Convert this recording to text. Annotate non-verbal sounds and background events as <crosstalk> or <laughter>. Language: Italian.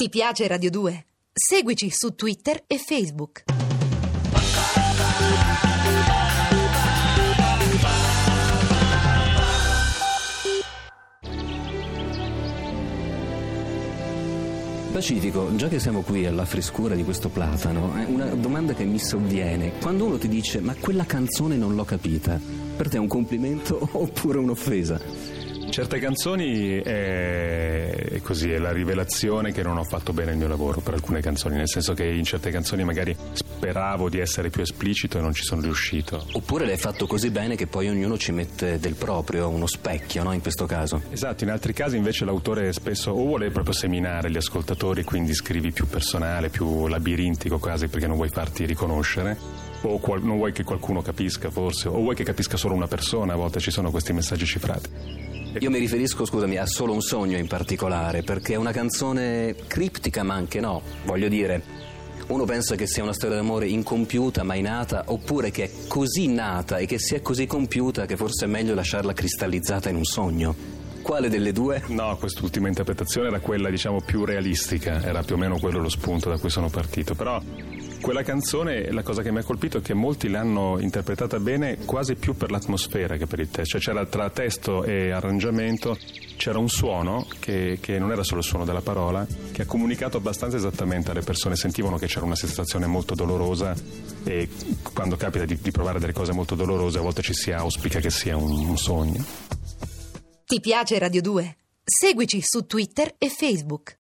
Ti piace Radio 2? Seguici su Twitter e Facebook. Pacifico, già che siamo qui alla frescura di questo platano, è una domanda che mi sovviene. Quando uno ti dice ma quella canzone non l'ho capita, per te è un complimento <laughs> oppure un'offesa? Certe canzoni è, è così, è la rivelazione che non ho fatto bene il mio lavoro per alcune canzoni, nel senso che in certe canzoni magari speravo di essere più esplicito e non ci sono riuscito. Oppure l'hai fatto così bene che poi ognuno ci mette del proprio, uno specchio, no? In questo caso. Esatto, in altri casi invece l'autore spesso o vuole proprio seminare gli ascoltatori, quindi scrivi più personale, più labirintico quasi perché non vuoi farti riconoscere o qual- non vuoi che qualcuno capisca forse, o vuoi che capisca solo una persona, a volte ci sono questi messaggi cifrati. Io mi riferisco, scusami, a Solo un sogno in particolare, perché è una canzone criptica, ma anche no. Voglio dire, uno pensa che sia una storia d'amore incompiuta, mai nata, oppure che è così nata e che si è così compiuta che forse è meglio lasciarla cristallizzata in un sogno. Quale delle due? No, quest'ultima interpretazione era quella, diciamo, più realistica, era più o meno quello lo spunto da cui sono partito, però quella canzone, la cosa che mi ha colpito è che molti l'hanno interpretata bene quasi più per l'atmosfera che per il testo, cioè c'era tra testo e arrangiamento c'era un suono che, che, non era solo il suono della parola, che ha comunicato abbastanza esattamente alle persone, sentivano che c'era una sensazione molto dolorosa e quando capita di, di provare delle cose molto dolorose a volte ci si auspica che sia un, un sogno. Ti piace Radio 2? Seguici su Twitter e Facebook.